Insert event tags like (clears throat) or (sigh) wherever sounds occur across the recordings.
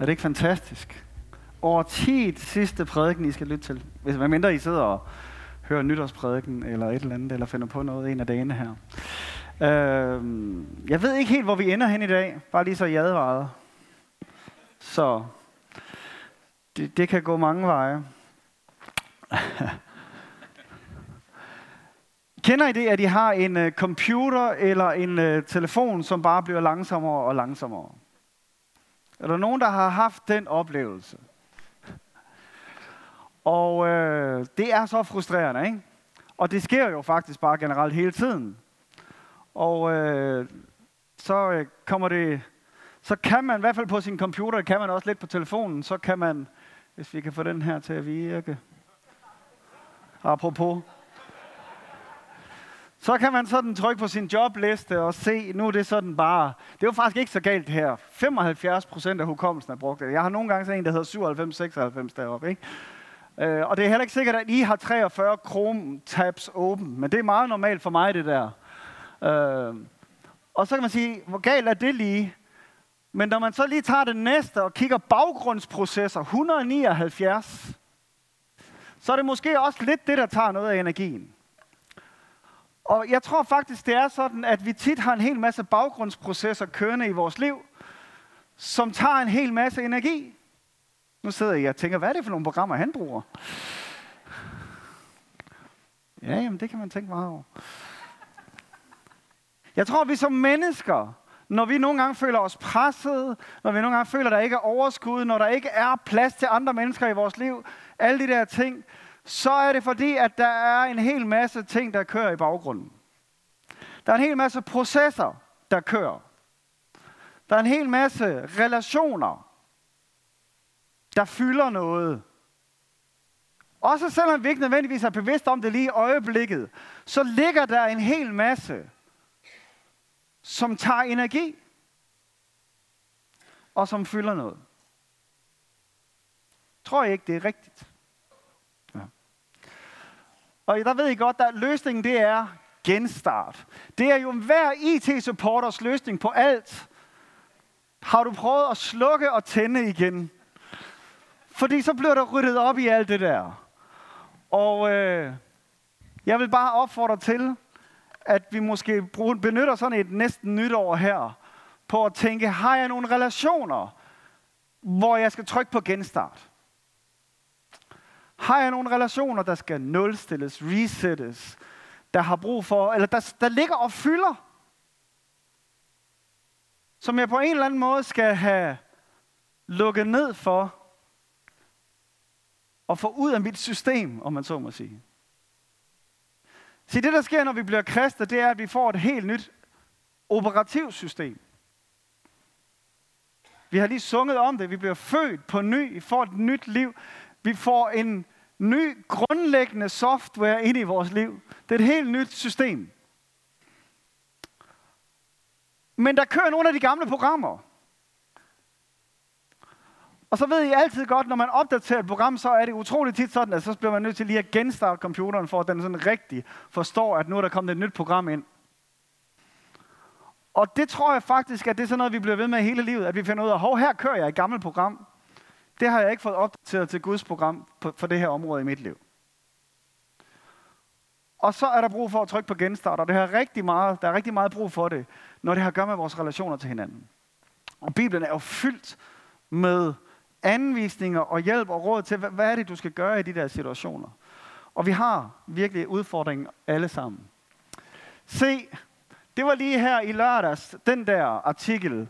Er det ikke fantastisk? Årtiets sidste prædiken, I skal lytte til. Hvis man mindre I sidder og hører nytårsprædiken eller et eller andet, eller finder på noget en af dagene her. Øh, jeg ved ikke helt, hvor vi ender hen i dag. Bare lige så I advaret. Så det, det kan gå mange veje. (laughs) Kender I det, at I har en uh, computer eller en uh, telefon, som bare bliver langsommere og langsommere? Er der nogen, der har haft den oplevelse? Og øh, det er så frustrerende, ikke? Og det sker jo faktisk bare generelt hele tiden. Og øh, så øh, kommer det, så kan man i hvert fald på sin computer, kan man også lidt på telefonen, så kan man, hvis vi kan få den her til at virke. Apropos. Så kan man sådan trykke på sin jobliste og se, nu er det sådan bare, det er jo faktisk ikke så galt det her. 75 procent af hukommelsen er brugt. Jeg har nogle gange set en, der hedder 97-96 deroppe, ikke? Øh, og det er heller ikke sikkert, at I har 43 Chrome-tabs åben, men det er meget normalt for mig, det der. Øh, og så kan man sige, hvor galt er det lige? Men når man så lige tager det næste og kigger baggrundsprocesser, 179, så er det måske også lidt det, der tager noget af energien. Og jeg tror faktisk, det er sådan, at vi tit har en hel masse baggrundsprocesser kørende i vores liv, som tager en hel masse energi. Nu sidder jeg og tænker, hvad er det for nogle programmer, han bruger? Ja, jamen det kan man tænke meget over. Jeg tror, vi som mennesker, når vi nogle gange føler os presset, når vi nogle gange føler, at der ikke er overskud, når der ikke er plads til andre mennesker i vores liv, alle de der ting, så er det fordi, at der er en hel masse ting, der kører i baggrunden. Der er en hel masse processer, der kører. Der er en hel masse relationer, der fylder noget. Også selvom vi ikke nødvendigvis er bevidst om det lige i øjeblikket, så ligger der en hel masse, som tager energi, og som fylder noget. Tror jeg ikke, det er rigtigt? Og der ved I godt, at løsningen det er genstart. Det er jo hver IT-supporters løsning på alt. Har du prøvet at slukke og tænde igen? Fordi så bliver der ryddet op i alt det der. Og øh, jeg vil bare opfordre til, at vi måske benytter sådan et næsten nytår her, på at tænke, har jeg nogle relationer, hvor jeg skal trykke på genstart? Har jeg nogle relationer, der skal nulstilles, resettes, der har brug for, eller der, der ligger og fylder, som jeg på en eller anden måde skal have lukket ned for, og få ud af mit system, om man så må sige. Så det, der sker, når vi bliver kristne, det er, at vi får et helt nyt operativsystem. Vi har lige sunget om det. Vi bliver født på ny. Vi får et nyt liv. Vi får en ny grundlæggende software ind i vores liv. Det er et helt nyt system. Men der kører nogle af de gamle programmer. Og så ved I altid godt, når man opdaterer et program, så er det utroligt tit sådan, at så bliver man nødt til lige at genstarte computeren, for at den sådan rigtig forstår, at nu er der kommet et nyt program ind. Og det tror jeg faktisk, at det er sådan noget, vi bliver ved med hele livet, at vi finder ud af, hov, her kører jeg et gammelt program. Det har jeg ikke fået opdateret til Guds program for det her område i mit liv. Og så er der brug for at trykke på genstart, og det har rigtig meget, der er rigtig meget brug for det, når det har at gøre med vores relationer til hinanden. Og Bibelen er jo fyldt med anvisninger og hjælp og råd til, hvad er det, du skal gøre i de der situationer. Og vi har virkelig udfordringen alle sammen. Se, det var lige her i lørdags, den der artikel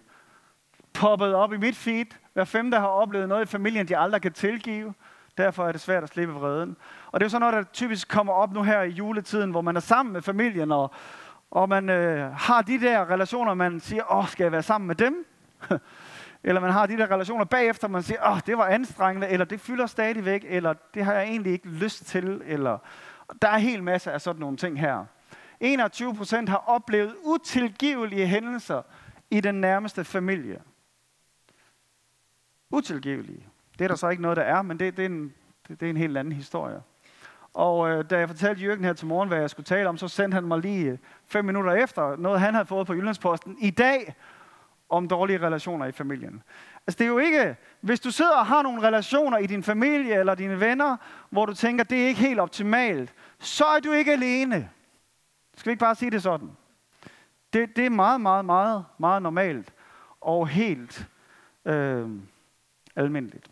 poppede op i mit feed, hver femte har oplevet noget i familien, de aldrig kan tilgive. Derfor er det svært at slippe vreden. Og det er jo sådan noget, der typisk kommer op nu her i juletiden, hvor man er sammen med familien, og, og man øh, har de der relationer, man siger, åh, skal jeg være sammen med dem? (laughs) eller man har de der relationer bagefter, man siger, åh, det var anstrengende, eller det fylder stadigvæk, eller det har jeg egentlig ikke lyst til, eller der er en hel masse af sådan nogle ting her. 21 procent har oplevet utilgivelige hændelser i den nærmeste familie utilgivelige. Det er der så ikke noget, der er, men det, det, er, en, det, det er en helt anden historie. Og øh, da jeg fortalte Jørgen her til morgen, hvad jeg skulle tale om, så sendte han mig lige øh, fem minutter efter noget, han havde fået på Jyllandsposten i dag, om dårlige relationer i familien. Altså det er jo ikke, hvis du sidder og har nogle relationer i din familie eller dine venner, hvor du tænker, det er ikke helt optimalt, så er du ikke alene. Skal vi ikke bare sige det sådan? Det, det er meget, meget, meget, meget normalt og helt øh, almindeligt.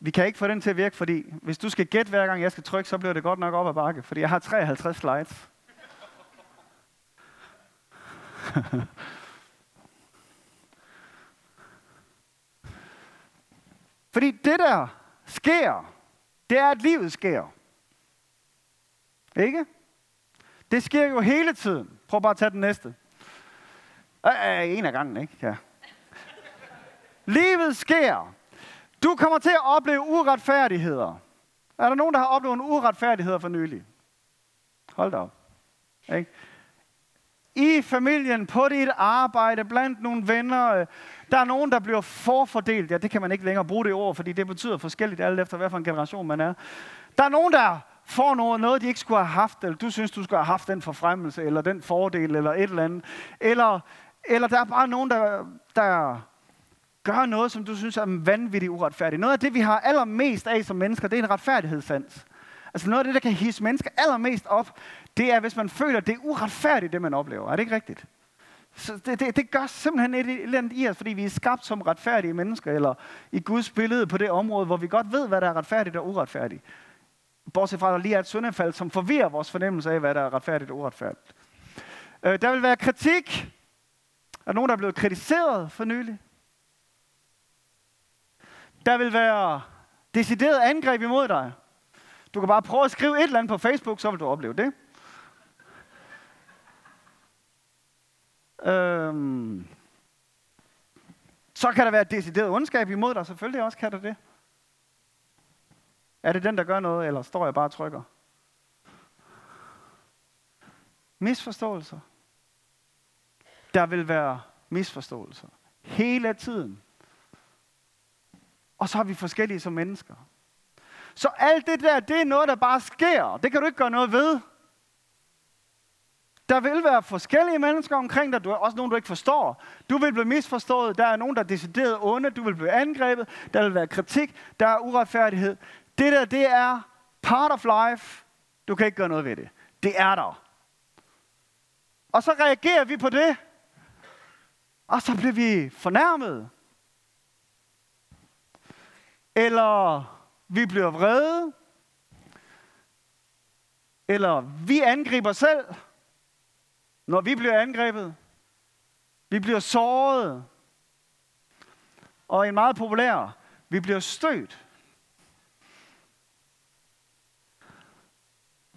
Vi kan ikke få den til at virke, fordi hvis du skal gætte hver gang jeg skal trykke, så bliver det godt nok op ad bakke, fordi jeg har 53 slides. (laughs) fordi det der sker, det er, at livet sker. Ikke? Det sker jo hele tiden. Prøv bare at tage den næste. Øh, øh, en af gangen, ikke? Ja. Livet sker. Du kommer til at opleve uretfærdigheder. Er der nogen, der har oplevet en uretfærdighed for nylig? Hold da op. Ikke? I familien, på dit arbejde, blandt nogle venner. Øh, der er nogen, der bliver forfordelt. Ja, det kan man ikke længere bruge det ord, fordi det betyder forskelligt alt efter, hvad for en generation man er. Der er nogen, der får noget, noget, de ikke skulle have haft, eller du synes, du skulle have haft den forfremmelse, eller den fordel, eller et eller andet. Eller, eller der er bare nogen, der, der gør noget, som du synes er vanvittigt uretfærdigt. Noget af det, vi har allermest af som mennesker, det er en retfærdighedssans. Altså noget af det, der kan hisse mennesker allermest op, det er, hvis man føler, det er uretfærdigt, det man oplever. Er det ikke rigtigt? Så det, det, det gør simpelthen et, et eller andet i os, fordi vi er skabt som retfærdige mennesker, eller i Guds billede på det område, hvor vi godt ved, hvad der er retfærdigt og uretfærdigt. Bortset fra, at der lige er et syndefald, som forvirrer vores fornemmelse af, hvad der er retfærdigt og uretfærdigt. Øh, der vil være kritik. Er der nogen, der er blevet kritiseret for nylig? Der vil være decideret angreb imod dig. Du kan bare prøve at skrive et eller andet på Facebook, så vil du opleve det. Øhm, så kan der være decideret ondskab imod dig, selvfølgelig også kan der det. Er det den, der gør noget, eller står jeg bare og trykker? Misforståelser. Der vil være misforståelser. Hele tiden. Og så har vi forskellige som mennesker. Så alt det der, det er noget, der bare sker. Det kan du ikke gøre noget ved. Der vil være forskellige mennesker omkring dig. Du er også nogen, du ikke forstår. Du vil blive misforstået. Der er nogen, der er decideret onde. Du vil blive angrebet. Der vil være kritik. Der er uretfærdighed. Det der, det er part of life. Du kan ikke gøre noget ved det. Det er der. Og så reagerer vi på det. Og så bliver vi fornærmet. Eller vi bliver vrede. Eller vi angriber selv, når vi bliver angrebet. Vi bliver såret. Og en meget populær, vi bliver stødt.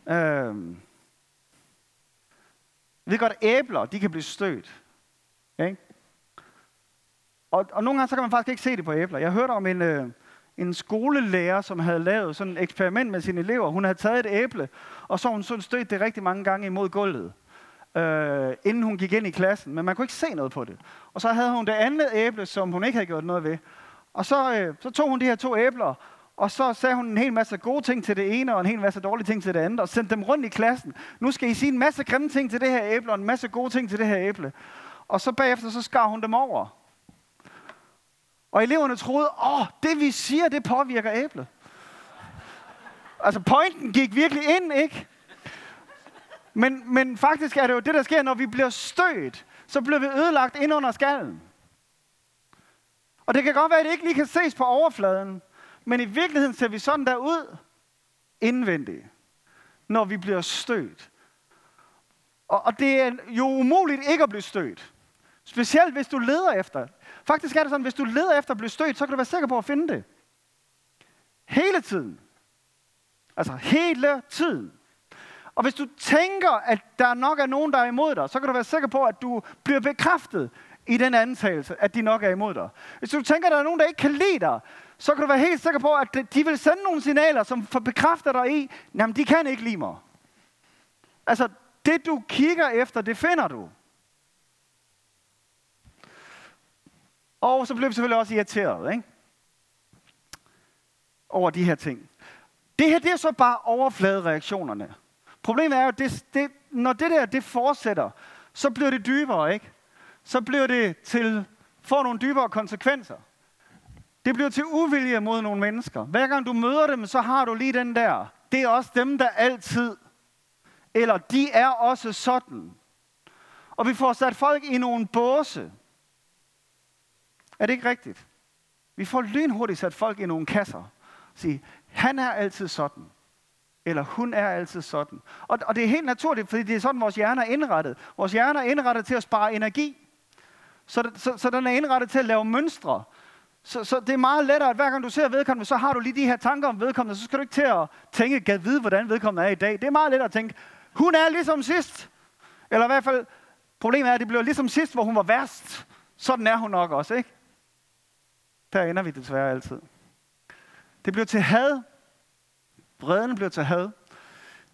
Øhm. Vi ved godt, æbler, de kan blive stødt. Ikke? Og, og nogle gange, så kan man faktisk ikke se det på æbler. Jeg hørte om en, øh, en skolelærer, som havde lavet sådan et eksperiment med sine elever. Hun havde taget et æble, og så hun sådan stødt det rigtig mange gange imod gulvet, øh, inden hun gik ind i klassen. Men man kunne ikke se noget på det. Og så havde hun det andet æble, som hun ikke havde gjort noget ved. Og så, øh, så tog hun de her to æbler, og så sagde hun en hel masse gode ting til det ene, og en hel masse dårlige ting til det andet, og sendte dem rundt i klassen. Nu skal I sige en masse grimme ting til det her æble, og en masse gode ting til det her æble. Og så bagefter, så skar hun dem over. Og eleverne troede, åh, det vi siger, det påvirker æblet. Altså, pointen gik virkelig ind, ikke? Men, men faktisk er det jo det, der sker, når vi bliver stødt, så bliver vi ødelagt ind under skallen. Og det kan godt være, at det ikke lige kan ses på overfladen, men i virkeligheden ser vi sådan der ud indvendigt, når vi bliver stødt. Og, og det er jo umuligt ikke at blive stødt. Specielt hvis du leder efter. Faktisk er det sådan, hvis du leder efter at blive stødt, så kan du være sikker på at finde det. Hele tiden. Altså hele tiden. Og hvis du tænker, at der nok er nogen, der er imod dig, så kan du være sikker på, at du bliver bekræftet i den antagelse, at de nok er imod dig. Hvis du tænker, at der er nogen, der ikke kan lide dig, så kan du være helt sikker på, at de vil sende nogle signaler, som bekræfter dig i, at de kan ikke lide mig. Altså, det du kigger efter, det finder du. Og så bliver vi selvfølgelig også irriteret, ikke? Over de her ting. Det her, det er så bare overfladereaktionerne. Problemet er jo, det, det, når det der, det fortsætter, så bliver det dybere, ikke? Så bliver det til, får nogle dybere konsekvenser. Det bliver til uvilje mod nogle mennesker. Hver gang du møder dem, så har du lige den der. Det er også dem, der altid. Eller de er også sådan. Og vi får sat folk i nogle båse. Er det ikke rigtigt? Vi får lynhurtigt sat folk i nogle kasser. Sige, han er altid sådan. Eller hun er altid sådan. Og, og det er helt naturligt, fordi det er sådan, vores hjerne er indrettet. Vores hjerne er indrettet til at spare energi. Så, så, så den er indrettet til at lave mønstre. Så, så det er meget lettere, at hver gang du ser vedkommende, så har du lige de her tanker om vedkommende, så skal du ikke til at tænke, gad vide, hvordan vedkommende er i dag. Det er meget lettere at tænke, hun er ligesom sidst. Eller i hvert fald, problemet er, at det bliver ligesom sidst, hvor hun var værst. Sådan er hun nok også, ikke? Der ender vi desværre altid. Det bliver til had. Vreden bliver til had.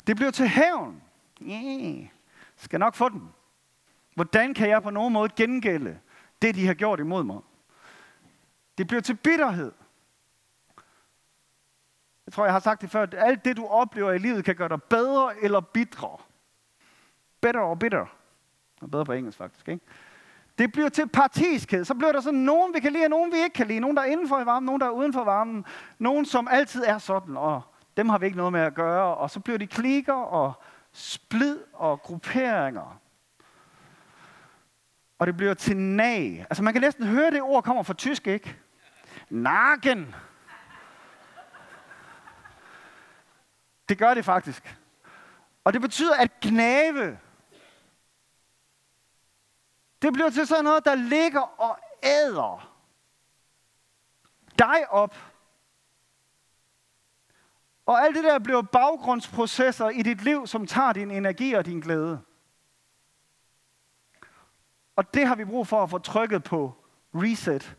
Det bliver til hævn. Yeah. Skal nok få den. Hvordan kan jeg på nogen måde gengælde det, de har gjort imod mig? Det bliver til bitterhed. Jeg tror, jeg har sagt det før, at alt det, du oplever i livet, kan gøre dig bedre eller bitre. Better og bitter. Det er bedre på engelsk faktisk, ikke? Det bliver til partiskhed. Så bliver der sådan nogen, vi kan lide, og nogen, vi ikke kan lide. Nogen, der er indenfor i varmen, nogen, der er uden for varmen. Nogen, som altid er sådan, og dem har vi ikke noget med at gøre. Og så bliver de klikker og splid og grupperinger. Og det bliver til nag. Altså man kan næsten høre, det ord kommer fra tysk, ikke? Nagen. Det gør det faktisk. Og det betyder at gnave. Det bliver til sådan noget, der ligger og æder dig op. Og alt det der bliver baggrundsprocesser i dit liv, som tager din energi og din glæde. Og det har vi brug for at få trykket på reset,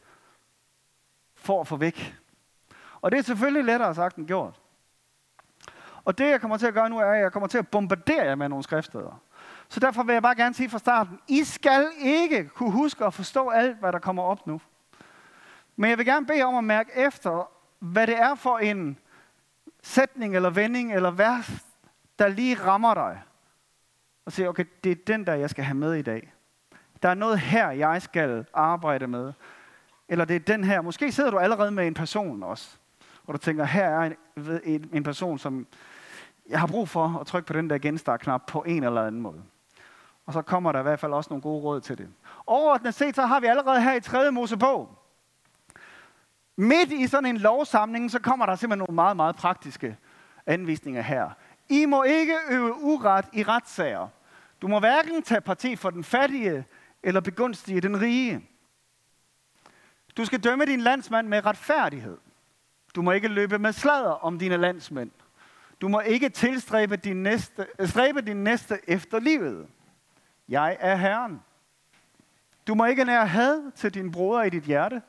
for at få væk. Og det er selvfølgelig lettere sagt end gjort. Og det jeg kommer til at gøre nu, er, at jeg kommer til at bombardere jer med nogle skriftsteder. Så derfor vil jeg bare gerne sige fra starten, I skal ikke kunne huske at forstå alt, hvad der kommer op nu. Men jeg vil gerne bede om at mærke efter, hvad det er for en sætning eller vending eller vers, der lige rammer dig. Og sige, okay, det er den der, jeg skal have med i dag. Der er noget her, jeg skal arbejde med. Eller det er den her. Måske sidder du allerede med en person også. Og du tænker, her er en, en person, som jeg har brug for at trykke på den der genstart-knap på en eller anden måde. Og så kommer der i hvert fald også nogle gode råd til det. Overordnet set, så har vi allerede her i 3. Mosebog. Midt i sådan en lovsamling, så kommer der simpelthen nogle meget, meget praktiske anvisninger her. I må ikke øve uret i retssager. Du må hverken tage parti for den fattige eller begunstige den rige. Du skal dømme din landsmand med retfærdighed. Du må ikke løbe med sladder om dine landsmænd. Du må ikke tilstræbe din næste, stræbe din næste efter livet. Jeg er Herren. Du må ikke nære had til din bror i dit hjerte,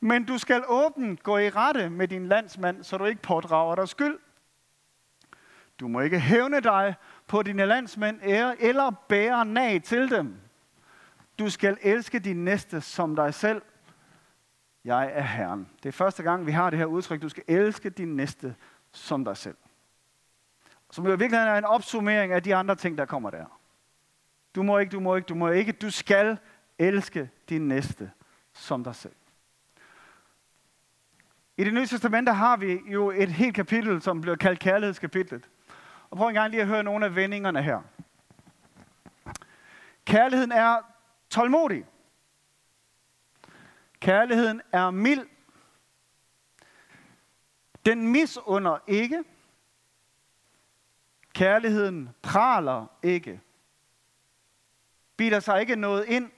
men du skal åbent gå i rette med din landsmand, så du ikke pådrager dig skyld. Du må ikke hævne dig på dine landsmænd eller bære nag til dem. Du skal elske din næste som dig selv. Jeg er Herren. Det er første gang, vi har det her udtryk. Du skal elske din næste som dig selv. Som jo virkelig er en opsummering af de andre ting, der kommer der. Du må ikke, du må ikke, du må ikke. Du skal elske din næste som dig selv. I det nye testamente har vi jo et helt kapitel, som bliver kaldt kærlighedskapitlet. Og prøv en gang lige at høre nogle af vendingerne her. Kærligheden er tålmodig. Kærligheden er mild. Den misunder ikke. Kærligheden praler ikke biler sig ikke noget ind.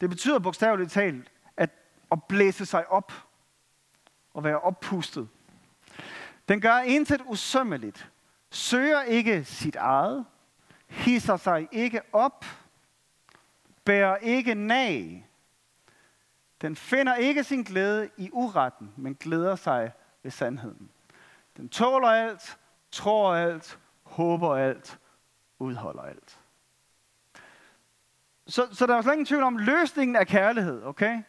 Det betyder bogstaveligt talt at, at blæse sig op og være oppustet. Den gør intet usømmeligt, søger ikke sit eget, hisser sig ikke op, bærer ikke nag. Den finder ikke sin glæde i uretten, men glæder sig ved sandheden. Den tåler alt, tror alt, håber alt, udholder alt. Så, så der er slet ingen tvivl om, løsningen er kærlighed, okay?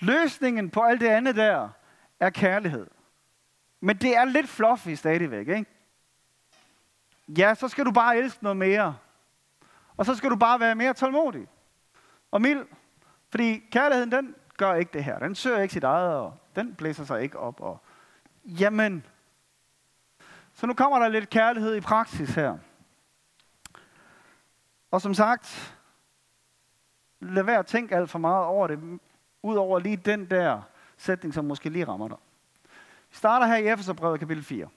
Løsningen på alt det andet der er kærlighed. Men det er lidt fluffy stadigvæk, ikke? Ja, så skal du bare elske noget mere. Og så skal du bare være mere tålmodig og mild. Fordi kærligheden, den gør ikke det her. Den søger ikke sit eget, og den blæser sig ikke op. Og jamen, så nu kommer der lidt kærlighed i praksis her. Og som sagt, lad være at tænke alt for meget over det, udover lige den der sætning, som måske lige rammer dig. Vi starter her i Efeserbrevet kapitel 4.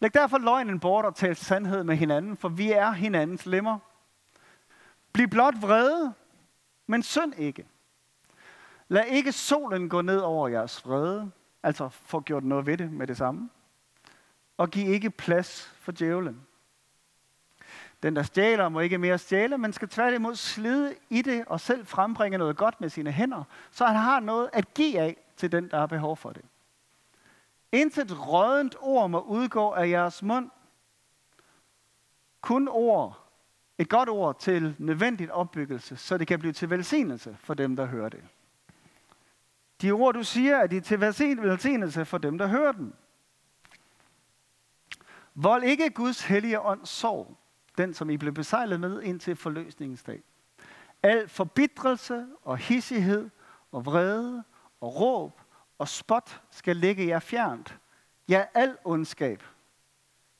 Læg derfor løgnen bort og tal sandhed med hinanden, for vi er hinandens lemmer. Bliv blot vrede, men synd ikke. Lad ikke solen gå ned over jeres vrede, altså få gjort noget ved det med det samme. Og giv ikke plads for djævlen. Den, der stjæler, må ikke mere stjæle, men skal tværtimod slide i det og selv frembringe noget godt med sine hænder, så han har noget at give af til den, der har behov for det. Intet rådent ord må udgå af jeres mund. Kun ord, et godt ord til nødvendigt opbyggelse, så det kan blive til velsignelse for dem, der hører det. De ord, du siger, er de til velsignelse for dem, der hører dem. Vold ikke Guds hellige ånd sorg, den som I blev besejlet med indtil forløsningens dag. Al forbitrelse og hissighed og vrede og råb og spot skal ligge jer fjernt. Ja, al ondskab.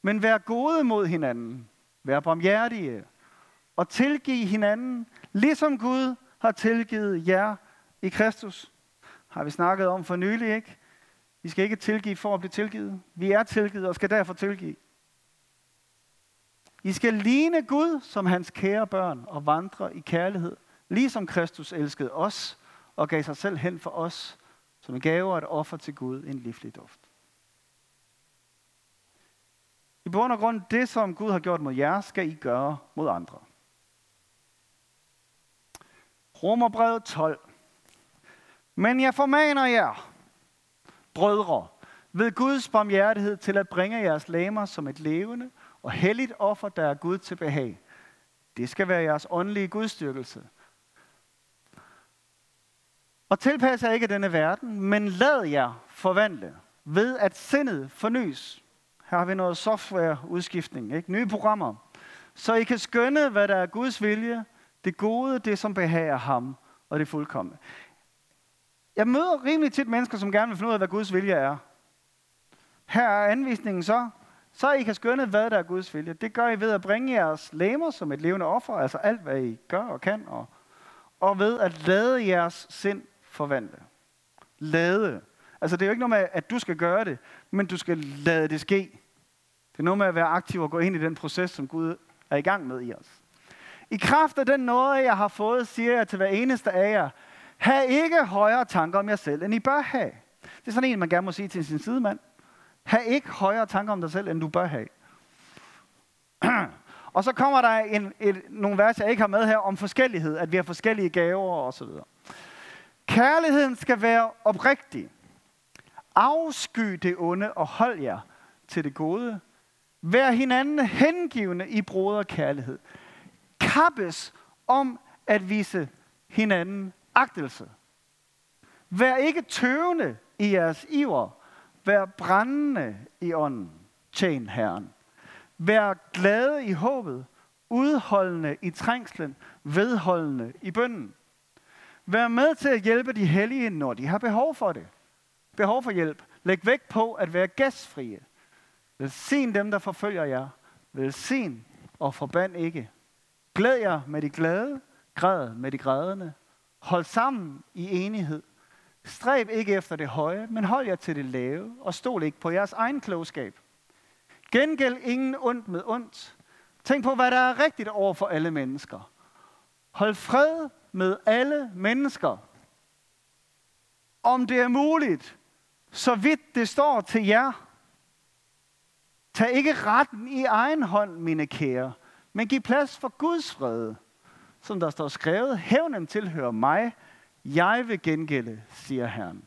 Men vær gode mod hinanden. Vær barmhjertige. Og tilgiv hinanden, ligesom Gud har tilgivet jer i Kristus. Har vi snakket om for nylig, ikke? Vi skal ikke tilgive for at blive tilgivet. Vi er tilgivet og skal derfor tilgive. I skal ligne Gud som hans kære børn og vandre i kærlighed, ligesom Kristus elskede os og gav sig selv hen for os, som en gave og et offer til Gud, en livlig duft. I bund og grund, det som Gud har gjort mod jer, skal I gøre mod andre. Romerbrevet 12. Men jeg formaner jer, brødre, ved Guds barmhjertighed til at bringe jeres læmer som et levende og helligt offer, der er Gud til behag. Det skal være jeres åndelige gudstyrkelse. Og tilpas jer ikke denne verden, men lad jer forvandle ved, at sindet fornyes. Her har vi noget softwareudskiftning, ikke? nye programmer. Så I kan skønne, hvad der er Guds vilje, det gode, det som behager ham, og det fuldkomme. Jeg møder rimelig tit mennesker, som gerne vil finde ud af, hvad Guds vilje er. Her er anvisningen så, så I kan skønne, hvad der er Guds vilje. Det gør I ved at bringe jeres lemmer som et levende offer, altså alt, hvad I gør og kan, og, og ved at lade jeres sind forvandle. Lade. Altså det er jo ikke noget med, at du skal gøre det, men du skal lade det ske. Det er noget med at være aktiv og gå ind i den proces, som Gud er i gang med i os. I kraft af den noget, jeg har fået, siger jeg til hver eneste af jer, have ikke højere tanker om jer selv, end I bør have. Det er sådan en, man gerne må sige til sin sidemand. Ha' ikke højere tanker om dig selv, end du bør have. (clears throat) og så kommer der en, et, nogle vers, jeg ikke har med her, om forskellighed, at vi har forskellige gaver og så videre. Kærligheden skal være oprigtig. Afsky det onde og hold jer til det gode. Vær hinanden hengivende i broderkærlighed. Kappes om at vise hinanden agtelse. Vær ikke tøvende i jeres iver, Vær brændende i ånden. Tjen Herren. Vær glade i håbet. Udholdende i trængslen. Vedholdende i bønden. Vær med til at hjælpe de hellige, når de har behov for det. Behov for hjælp. Læg vægt på at være gæstfrie. Velsign dem, der forfølger jer. Velsign og forband ikke. Glæd jer med de glade. Græd med de grædende. Hold sammen i enighed. Stræb ikke efter det høje, men hold jer til det lave, og stol ikke på jeres egen klogskab. Gengæld ingen ondt med ondt. Tænk på, hvad der er rigtigt over for alle mennesker. Hold fred med alle mennesker. Om det er muligt, så vidt det står til jer. Tag ikke retten i egen hånd, mine kære, men giv plads for Guds fred. Som der står skrevet, hævnen tilhører mig, jeg vil gengælde, siger Herren.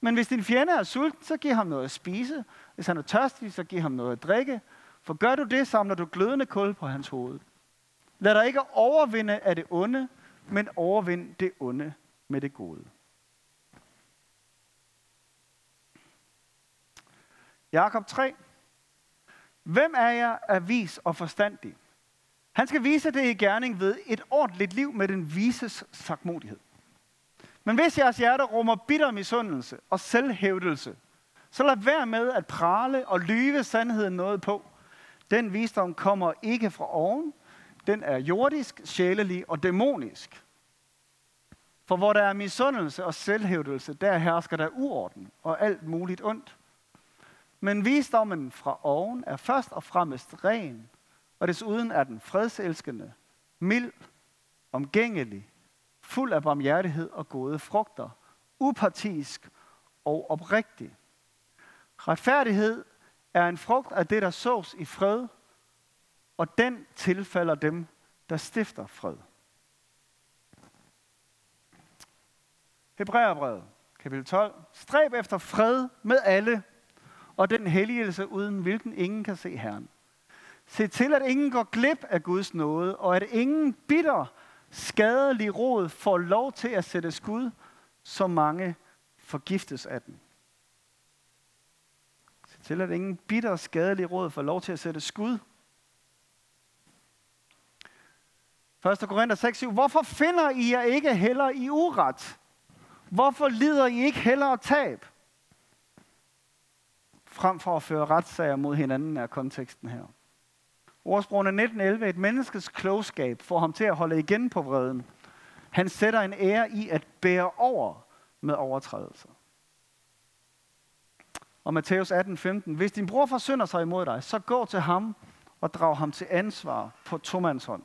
Men hvis din fjende er sulten, så giv ham noget at spise. Hvis han er tørstig, så giv ham noget at drikke. For gør du det, samler du glødende kul på hans hoved. Lad dig ikke overvinde af det onde, men overvind det onde med det gode. Jakob 3. Hvem er jeg er vis og forstandig? Han skal vise det i gerning ved et ordentligt liv med den vises sagmodighed. Men hvis jeres hjerte rummer bitter misundelse og selvhævdelse, så lad være med at prale og lyve sandheden noget på. Den visdom kommer ikke fra oven. Den er jordisk, sjælelig og dæmonisk. For hvor der er misundelse og selvhævdelse, der hersker der uorden og alt muligt ondt. Men visdommen fra oven er først og fremmest ren, og desuden er den fredselskende, mild, omgængelig, fuld af barmhjertighed og gode frugter, upartisk og oprigtig. Retfærdighed er en frugt af det, der sås i fred, og den tilfalder dem, der stifter fred. Hebræerbrevet, kapitel 12. Stræb efter fred med alle, og den helligelse, uden hvilken ingen kan se Herren. Se til, at ingen går glip af Guds nåde, og at ingen bitter, skadelig råd får lov til at sætte skud, så mange forgiftes af den. Se til, at ingen bitter, skadelig råd får lov til at sætte skud. 1. Korinther 6, 7. Hvorfor finder I jer ikke heller i uret? Hvorfor lider I ikke heller tab? Frem for at føre retssager mod hinanden er konteksten her. Ordsprogene 1911. Et menneskes klogskab får ham til at holde igen på vreden. Han sætter en ære i at bære over med overtrædelser. Og Matthæus 18:15. Hvis din bror forsynder sig imod dig, så gå til ham og drag ham til ansvar på tomands hånd.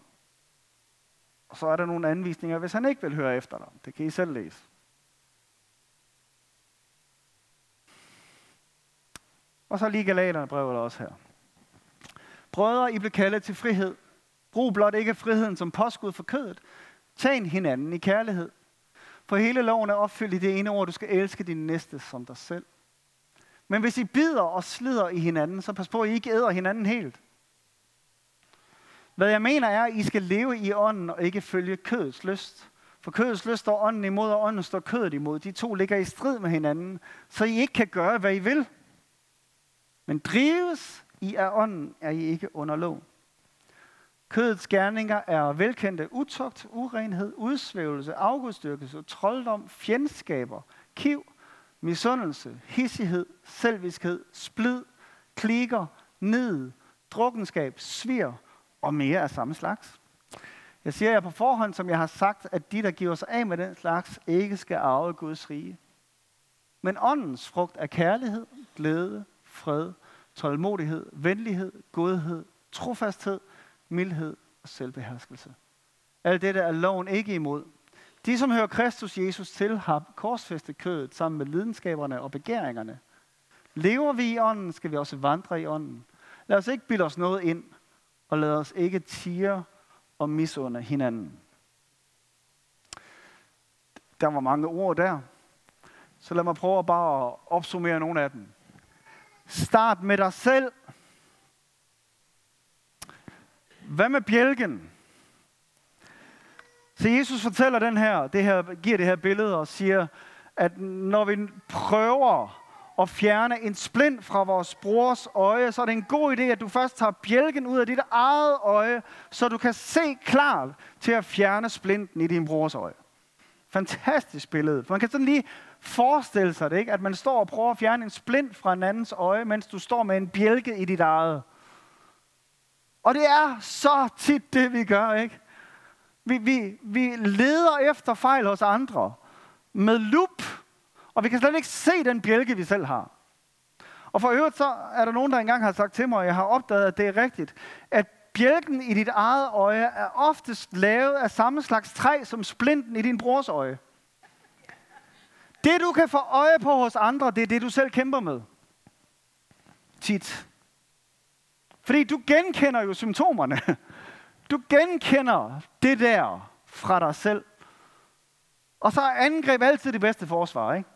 Og så er der nogle anvisninger, hvis han ikke vil høre efter dig. Det kan I selv læse. Og så lige Galaterne brevet også her. Brødre, I blev kaldet til frihed. Brug blot ikke friheden som påskud for kødet. Tag hinanden i kærlighed. For hele loven er opfyldt i det ene ord, du skal elske din næste som dig selv. Men hvis I bider og slider i hinanden, så pas på, at I ikke æder hinanden helt. Hvad jeg mener er, at I skal leve i ånden og ikke følge kødets lyst. For kødets lyst står ånden imod, og ånden står kødet imod. De to ligger i strid med hinanden, så I ikke kan gøre, hvad I vil. Men drives i er ånden, er I ikke under lov. Kødets gerninger er velkendte utugt, urenhed, udsvævelse, afgudstyrkelse, trolddom, fjendskaber, kiv, misundelse, hissighed, selviskhed, splid, klikker, ned, drukkenskab, svir og mere af samme slags. Jeg siger jer på forhånd, som jeg har sagt, at de, der giver sig af med den slags, ikke skal arve Guds rige. Men åndens frugt er kærlighed, glæde, fred, tålmodighed, venlighed, godhed, trofasthed, mildhed og selvbeherskelse. Alt dette er loven ikke imod. De, som hører Kristus Jesus til, har korsfæstet kødet sammen med lidenskaberne og begæringerne. Lever vi i ånden, skal vi også vandre i ånden. Lad os ikke bilde os noget ind, og lad os ikke tire og misunde hinanden. Der var mange ord der, så lad mig prøve at bare opsummere nogle af dem. Start med dig selv. Hvad med bjælken? Så Jesus fortæller den her, det her, giver det her billede og siger, at når vi prøver at fjerne en splint fra vores brors øje, så er det en god idé, at du først tager bjælken ud af dit eget øje, så du kan se klart til at fjerne splinten i din brors øje. Fantastisk billede. For man kan sådan lige forestille sig det, ikke? at man står og prøver at fjerne en splint fra en andens øje, mens du står med en bjælke i dit eget. Og det er så tit det, vi gør, ikke? Vi, vi, vi leder efter fejl hos andre med lup, og vi kan slet ikke se den bjælke, vi selv har. Og for øvrigt så er der nogen, der engang har sagt til mig, og jeg har opdaget, at det er rigtigt, at bjælken i dit eget øje er oftest lavet af samme slags træ som splinten i din brors øje. Det, du kan få øje på hos andre, det er det, du selv kæmper med. Tit. Fordi du genkender jo symptomerne. Du genkender det der fra dig selv. Og så er angreb altid det bedste forsvar, ikke?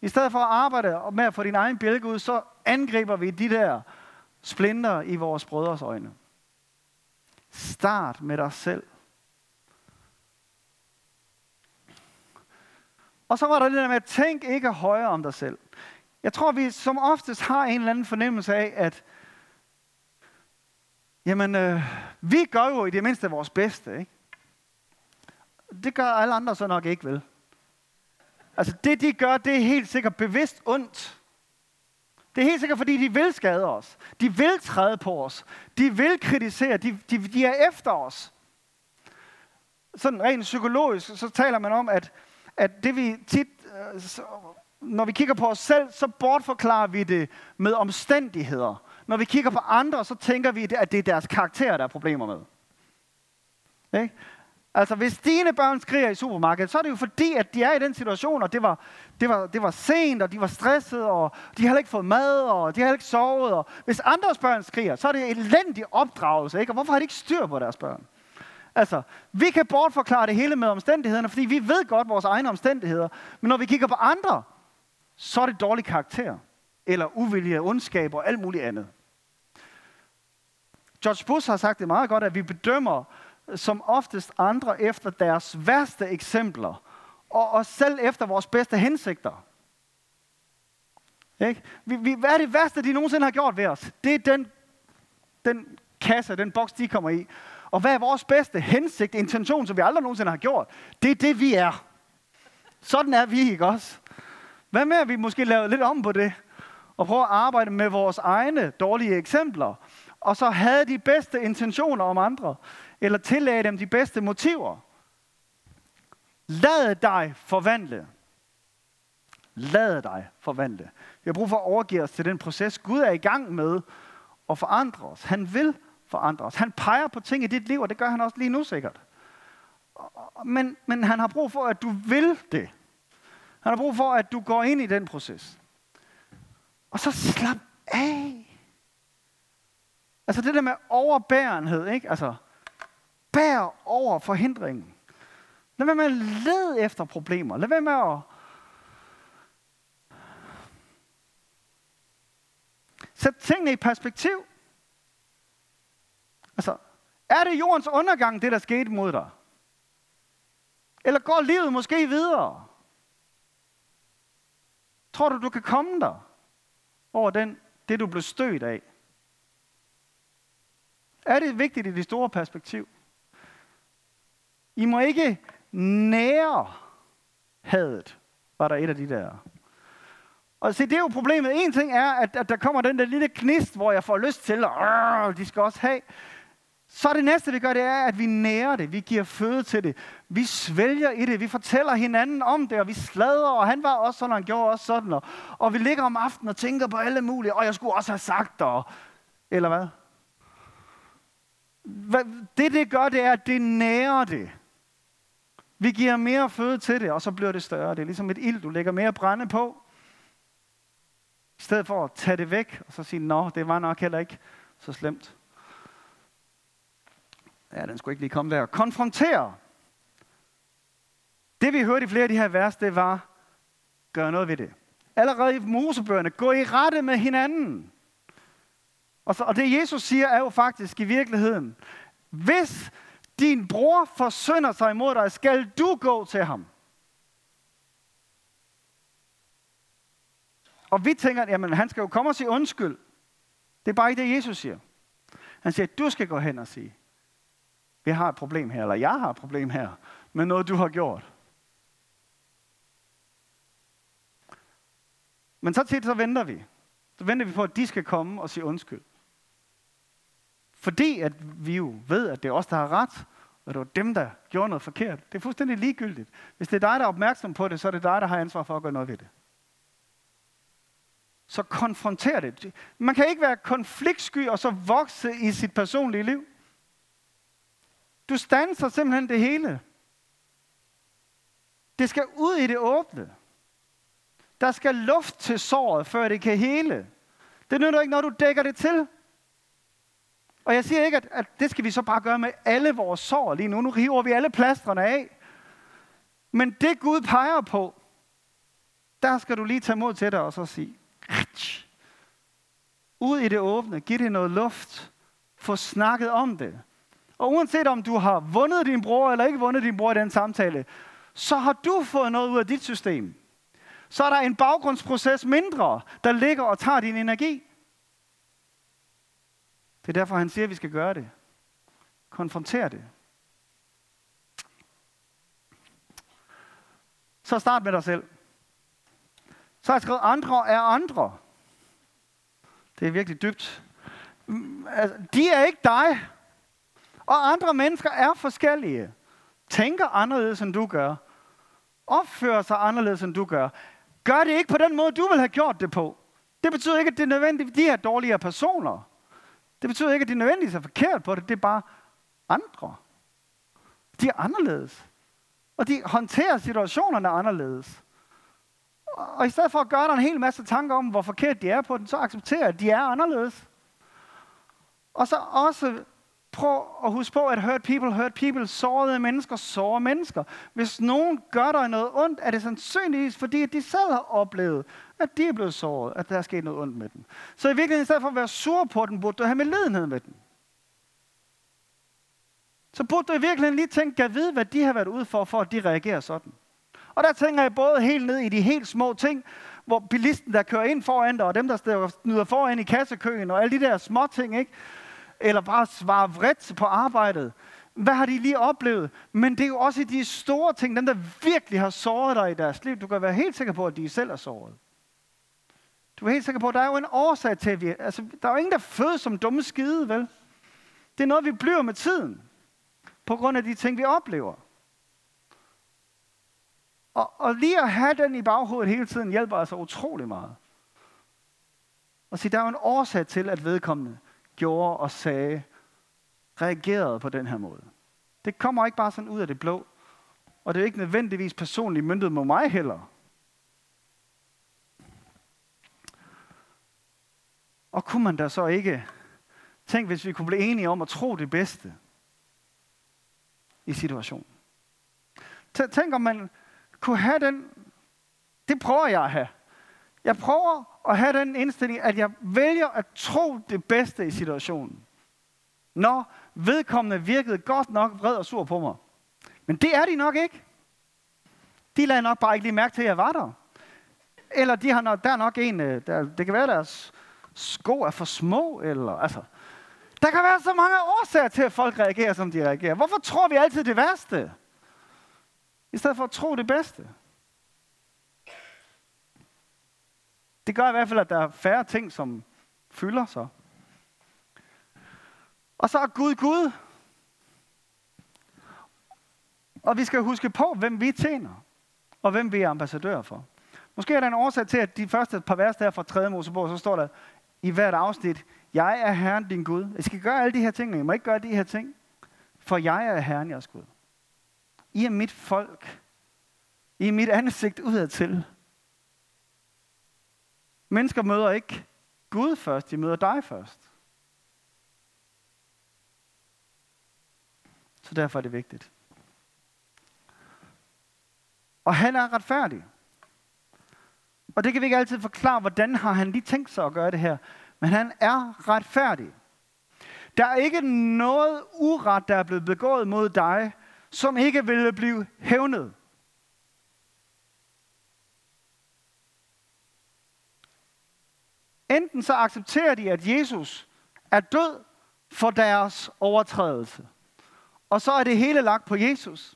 I stedet for at arbejde med at få din egen bjælke ud, så angriber vi de der splinter i vores brødres øjne. Start med dig selv. Og så var der det der med, at tænk ikke højere om dig selv. Jeg tror, vi som oftest har en eller anden fornemmelse af, at jamen, øh, vi gør jo i det mindste vores bedste, ikke? Det gør alle andre så nok ikke, vel? Altså, det de gør, det er helt sikkert bevidst ondt. Det er helt sikkert, fordi de vil skade os. De vil træde på os. De vil kritisere. De, de, de er efter os. Sådan rent psykologisk, så taler man om, at, at det vi tit, øh, når vi kigger på os selv, så bortforklarer vi det med omstændigheder. Når vi kigger på andre, så tænker vi, at det er deres karakter, der er problemer med. Ikke? Altså, hvis dine børn skriger i supermarkedet, så er det jo fordi, at de er i den situation, og det var, det var, det var sent, og de var stresset, og de har ikke fået mad, og de har ikke sovet. Og hvis andres børn skriger, så er det elendig opdragelse, ikke? Og hvorfor har de ikke styr på deres børn? Altså, vi kan bortforklare det hele med omstændighederne, fordi vi ved godt vores egne omstændigheder. Men når vi kigger på andre, så er det dårlig karakter, eller uvilje, ondskab og alt muligt andet. George Bush har sagt det meget godt, at vi bedømmer som oftest andre efter deres værste eksempler, og os selv efter vores bedste hensigter. Ikke? Vi, vi, hvad er det værste, de nogensinde har gjort ved os? Det er den, den kasse, den boks, de kommer i. Og hvad er vores bedste hensigt, intention, som vi aldrig nogensinde har gjort? Det er det, vi er. Sådan er vi, ikke også? Hvad med, at vi måske laver lidt om på det? Og prøver at arbejde med vores egne dårlige eksempler. Og så havde de bedste intentioner om andre eller tillade dem de bedste motiver. Lad dig forvandle. Lad dig forvandle. Vi har brug for at overgive os til den proces, Gud er i gang med at forandre os. Han vil forandre os. Han peger på ting i dit liv, og det gør han også lige nu sikkert. Men, men han har brug for, at du vil det. Han har brug for, at du går ind i den proces. Og så slap af. Altså det der med overbærenhed, ikke? Altså, bær over forhindringen. Lad være med at lede efter problemer. Lad være med at Sæt tingene i perspektiv. Altså, er det jordens undergang, det der skete mod dig? Eller går livet måske videre? Tror du, du kan komme der over den, det, du blev stødt af? Er det vigtigt i det store perspektiv? I må ikke nære hadet, var der et af de der. Og se, det er jo problemet. En ting er, at, at der kommer den der lille knist, hvor jeg får lyst til, og de skal også have. Så det næste, vi gør, det er, at vi nærer det. Vi giver føde til det. Vi svælger i det. Vi fortæller hinanden om det, og vi sladrer, og han var også sådan, og han gjorde også sådan. Og, og vi ligger om aftenen og tænker på alle mulige, og jeg skulle også have sagt det, eller hvad? hvad? Det, det gør, det er, at det nærer det. Vi giver mere føde til det, og så bliver det større. Det er ligesom et ild, du lægger mere brænde på. I stedet for at tage det væk, og så sige, nå, det var nok heller ikke så slemt. Ja, den skulle ikke lige komme der. Konfrontere. Det vi hørte i flere af de her vers, det var, gør noget ved det. Allerede i Mosebøgerne, gå i rette med hinanden. Og, så, og det Jesus siger, er jo faktisk i virkeligheden, hvis din bror forsynder sig imod dig, skal du gå til ham. Og vi tænker, jamen han skal jo komme og sige undskyld. Det er bare ikke det, Jesus siger. Han siger, du skal gå hen og sige, vi har et problem her, eller jeg har et problem her, med noget, du har gjort. Men så tit så venter vi. Så venter vi på, at de skal komme og sige undskyld. Fordi at vi jo ved, at det er os, der har ret, og det var dem, der gjorde noget forkert. Det er fuldstændig ligegyldigt. Hvis det er dig, der er opmærksom på det, så er det dig, der har ansvar for at gøre noget ved det. Så konfronter det. Man kan ikke være konfliktsky og så vokse i sit personlige liv. Du standser simpelthen det hele. Det skal ud i det åbne. Der skal luft til såret, før det kan hele. Det nytter ikke, når du dækker det til. Og jeg siger ikke, at, at det skal vi så bare gøre med alle vores sår lige nu. Nu hiver vi alle plastrene af. Men det Gud peger på, der skal du lige tage mod til dig og så sige, ud i det åbne, giv det noget luft, få snakket om det. Og uanset om du har vundet din bror eller ikke vundet din bror i den samtale, så har du fået noget ud af dit system. Så er der en baggrundsproces mindre, der ligger og tager din energi. Det er derfor, han siger, at vi skal gøre det. Konfrontere det. Så start med dig selv. Så har jeg skrevet, andre er andre. Det er virkelig dybt. Mm, altså, de er ikke dig. Og andre mennesker er forskellige. Tænker anderledes, end du gør. Opfører sig anderledes, end du gør. Gør det ikke på den måde, du vil have gjort det på. Det betyder ikke, at det er nødvendigt, de er dårligere personer. Det betyder ikke, at de nødvendigvis er forkert på det. Det er bare andre. De er anderledes. Og de håndterer situationerne anderledes. Og i stedet for at gøre dig en hel masse tanker om, hvor forkert de er på den, så accepterer at de er anderledes. Og så også prøv at huske på, at hurt people, hurt people, sårede mennesker, sårer mennesker. Hvis nogen gør dig noget ondt, er det sandsynligvis, fordi de selv har oplevet, at de er blevet såret, at der er sket noget ondt med dem. Så i virkeligheden, i stedet for at være sur på den, burde du have med ledenhed med den. Så burde du i virkeligheden lige tænke, at vide, hvad de har været ude for, for at de reagerer sådan. Og der tænker jeg både helt ned i de helt små ting, hvor bilisten, der kører ind foran dig, og dem, der snyder foran i kassekøen, og alle de der små ting, ikke? eller bare svare vredt på arbejdet. Hvad har de lige oplevet? Men det er jo også de store ting, dem der virkelig har såret dig i deres liv. Du kan være helt sikker på, at de selv er såret. Du er helt sikker på, at der er jo en årsag til, at vi... Altså, der er jo ingen, der fødes som dumme skide, vel? Det er noget, vi bliver med tiden. På grund af de ting, vi oplever. Og, og lige at have den i baghovedet hele tiden, hjælper altså utrolig meget. Og se, der er jo en årsag til, at vedkommende gjorde og sagde, reagerede på den her måde. Det kommer ikke bare sådan ud af det blå. Og det er ikke nødvendigvis personligt myndet mod mig heller. Og kunne man da så ikke, tænk hvis vi kunne blive enige om at tro det bedste i situationen. Tænk om man kunne have den, det prøver jeg at have. Jeg prøver at have den indstilling, at jeg vælger at tro det bedste i situationen. Når vedkommende virkede godt nok vred og sur på mig. Men det er de nok ikke. De lader nok bare ikke lige mærke til, at jeg var der. Eller de har nok, der er nok en, øh, der, det kan være, deres sko er for små. Eller, altså, der kan være så mange årsager til, at folk reagerer, som de reagerer. Hvorfor tror vi altid det værste? I stedet for at tro det bedste. Det gør i hvert fald, at der er færre ting, som fylder sig. Og så er Gud Gud. Og vi skal huske på, hvem vi tjener, og hvem vi er ambassadører for. Måske er der en årsag til, at de første par vers der fra 3. Mosebog, så står der i hvert afsnit, jeg er Herren din Gud. I skal gøre alle de her ting, og I må ikke gøre de her ting, for jeg er Herren jeres Gud. I er mit folk. I er mit ansigt udadtil. Mennesker møder ikke Gud først, de møder dig først. Så derfor er det vigtigt. Og han er retfærdig. Og det kan vi ikke altid forklare, hvordan har han lige tænkt sig at gøre det her. Men han er retfærdig. Der er ikke noget uret, der er blevet begået mod dig, som ikke ville blive hævnet. Enten så accepterer de, at Jesus er død for deres overtrædelse. Og så er det hele lagt på Jesus.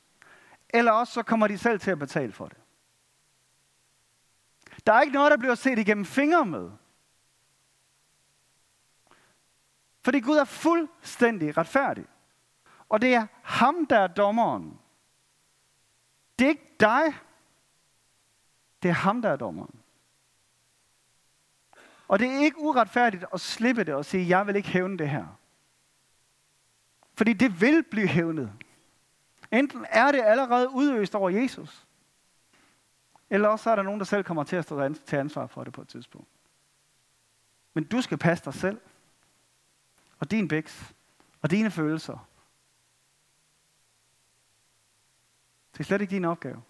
Eller også så kommer de selv til at betale for det. Der er ikke noget, der bliver set igennem fingre med. Fordi Gud er fuldstændig retfærdig. Og det er ham, der er dommeren. Det er ikke dig. Det er ham, der er dommeren. Og det er ikke uretfærdigt at slippe det og sige, jeg vil ikke hævne det her. Fordi det vil blive hævnet. Enten er det allerede udøst over Jesus, eller også er der nogen, der selv kommer til at stå til ansvar for det på et tidspunkt. Men du skal passe dig selv, og din bæks, og dine følelser. Det er slet ikke din opgave.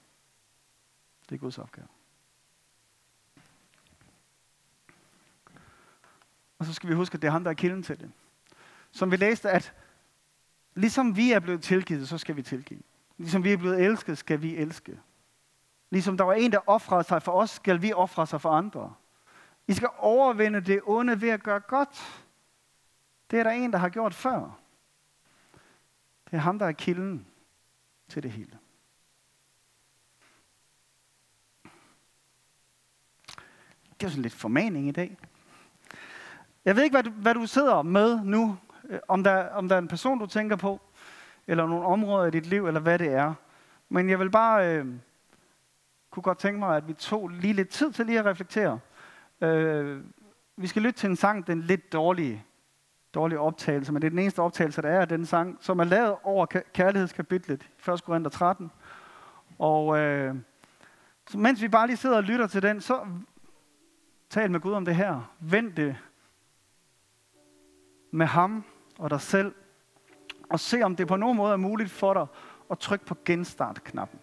Det er Guds opgave. Og så skal vi huske, at det er ham, der er kilden til det. Som vi læste, at ligesom vi er blevet tilgivet, så skal vi tilgive. Ligesom vi er blevet elsket, skal vi elske. Ligesom der var en, der offrede sig for os, skal vi ofre sig for andre. I skal overvinde det onde ved at gøre godt. Det er der en, der har gjort før. Det er ham, der er kilden til det hele. Det er sådan lidt formaning i dag. Jeg ved ikke, hvad du, hvad du sidder med nu. Øh, om der, om der er en person, du tænker på, eller nogle områder i dit liv, eller hvad det er. Men jeg vil bare øh, kunne godt tænke mig, at vi tog lige lidt tid til lige at reflektere. Øh, vi skal lytte til en sang, den lidt dårlige, dårlige optagelse, men det er den eneste optagelse, der er af den sang, som er lavet over kærlighedskapitlet, 1. Korinther 13. Og øh, så mens vi bare lige sidder og lytter til den, så tal med Gud om det her. Vend det med ham og dig selv, og se om det på nogen måde er muligt for dig at trykke på genstart-knappen.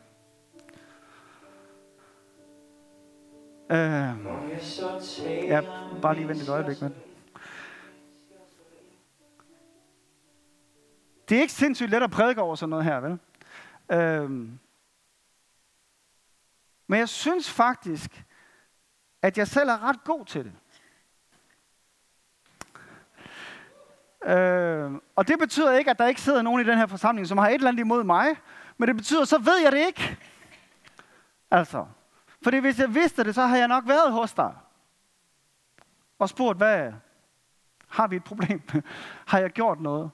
Øh, ja, bare lige vent et øjeblik med Det er ikke sindssygt let at prædike over sådan noget her, vel? Øh, men jeg synes faktisk, at jeg selv er ret god til det. Øh, og det betyder ikke, at der ikke sidder nogen i den her forsamling, som har et eller andet imod mig, men det betyder, så ved jeg det ikke. Altså, fordi hvis jeg vidste det, så har jeg nok været hos dig. Og spurgt, hvad har vi et problem? (laughs) har jeg gjort noget?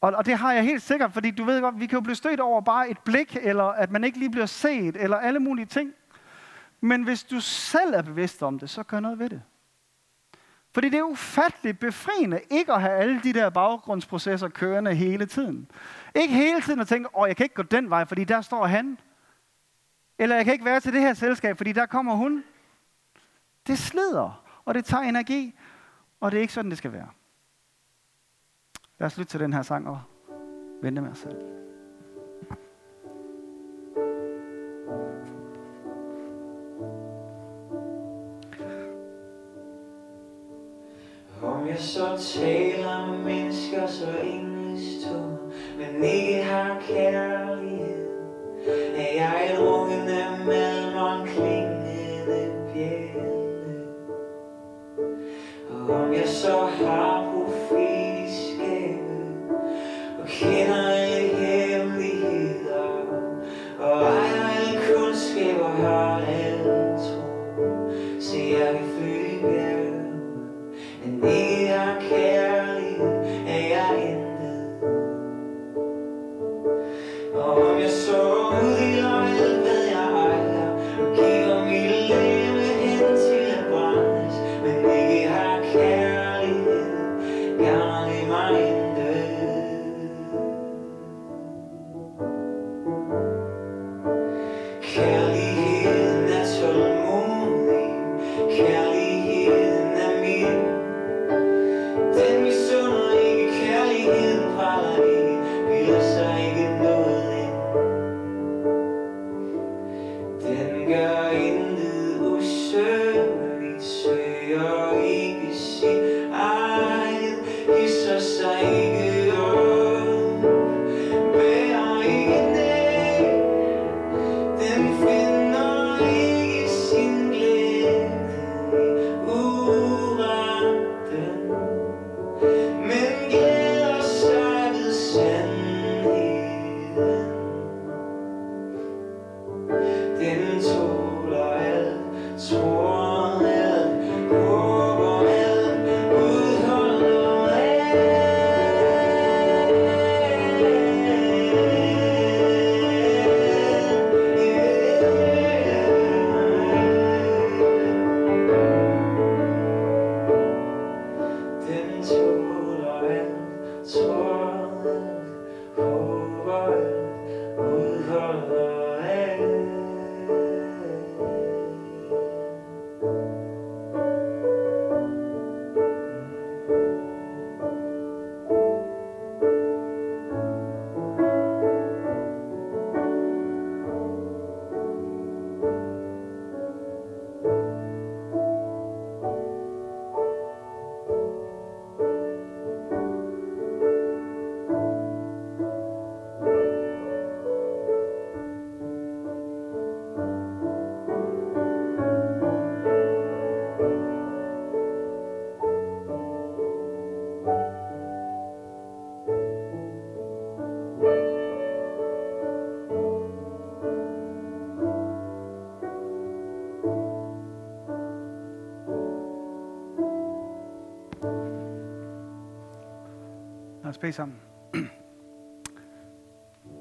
Og, og det har jeg helt sikkert, fordi du ved godt, vi kan jo blive stødt over bare et blik, eller at man ikke lige bliver set, eller alle mulige ting. Men hvis du selv er bevidst om det, så gør noget ved det. Fordi det er ufatteligt befriende ikke at have alle de der baggrundsprocesser kørende hele tiden. Ikke hele tiden at tænke, åh, jeg kan ikke gå den vej, fordi der står han. Eller jeg kan ikke være til det her selskab, fordi der kommer hun. Det slider, og det tager energi, og det er ikke sådan, det skal være. Lad os lytte til den her sang og vente med os selv. Om jeg så taler med mennesker, så engelsk men ikke har kærlighed, er jeg rungende mellem klingende bjælle. Og om jeg så har profetiskabet og kender alle hemmeligheder, og ejer alle kundskaber, har alle tro, jeg kan bede sammen. (clears throat)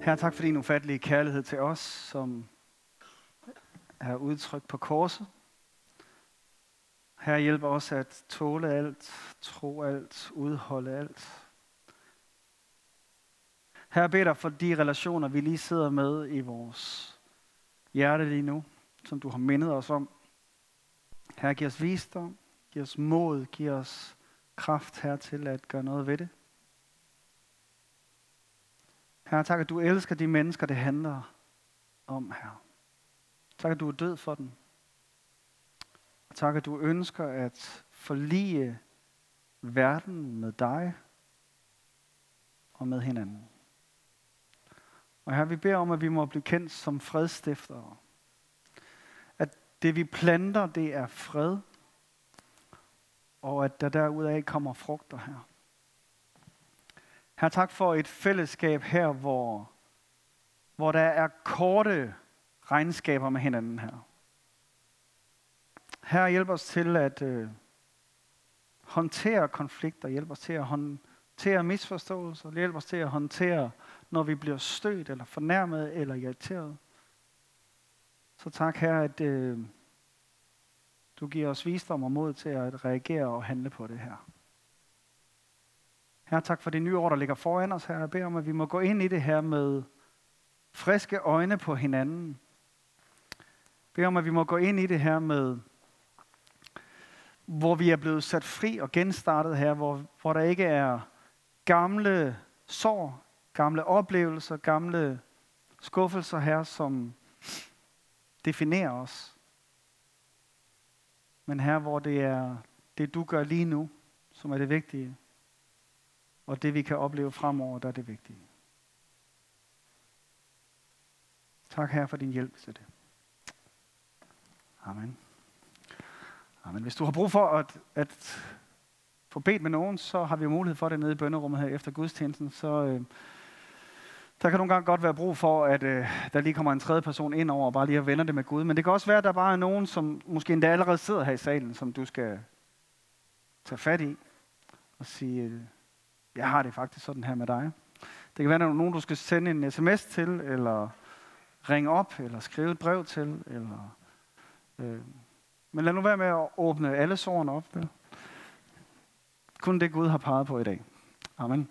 Herre, tak for din ufattelige kærlighed til os, som er udtrykt på korset. Herre, hjælp os at tåle alt, tro alt, udholde alt. Herre, beder dig for de relationer, vi lige sidder med i vores hjerte lige nu, som du har mindet os om. Herre, giv os visdom, giv os mod, giv os kraft her til at gøre noget ved det. Herre, tak at du elsker de mennesker, det handler om, her. Tak at du er død for dem. Og tak at du ønsker at forlige verden med dig og med hinanden. Og her vi beder om, at vi må blive kendt som fredstiftere. At det vi planter, det er fred, og at der derudaf kommer frugter her. Her tak for et fællesskab her, hvor, hvor der er korte regnskaber med hinanden her. Her hjælp os til at øh, håndtere konflikter, hjælp os til at håndtere misforståelser, hjælp os til at håndtere, når vi bliver stødt eller fornærmet eller irriteret. Så tak her, at øh, du giver os visdom og mod til at reagere og handle på det her. Her tak for det nye år, der ligger foran os her. Jeg beder om, at vi må gå ind i det her med friske øjne på hinanden. Jeg beder om, at vi må gå ind i det her med, hvor vi er blevet sat fri og genstartet her, hvor, hvor der ikke er gamle sår, gamle oplevelser, gamle skuffelser her, som definerer os. Men her, hvor det er det, du gør lige nu, som er det vigtige. Og det, vi kan opleve fremover, der er det vigtige. Tak her for din hjælp til det. Amen. Amen. Hvis du har brug for at, at få bedt med nogen, så har vi mulighed for det nede i bønderummet her efter gudstjenesten. Så øh, der kan nogle gange godt være brug for, at øh, der lige kommer en tredje person ind over og bare lige at vende det med Gud. Men det kan også være, at der bare er nogen, som måske endda allerede sidder her i salen, som du skal tage fat i og sige, øh, jeg har det faktisk sådan her med dig. Det kan være, at der er nogen, du skal sende en sms til, eller ringe op, eller skrive et brev til. Eller, øh. Men lad nu være med at åbne alle sårene op. Vel? Kun det Gud har peget på i dag. Amen.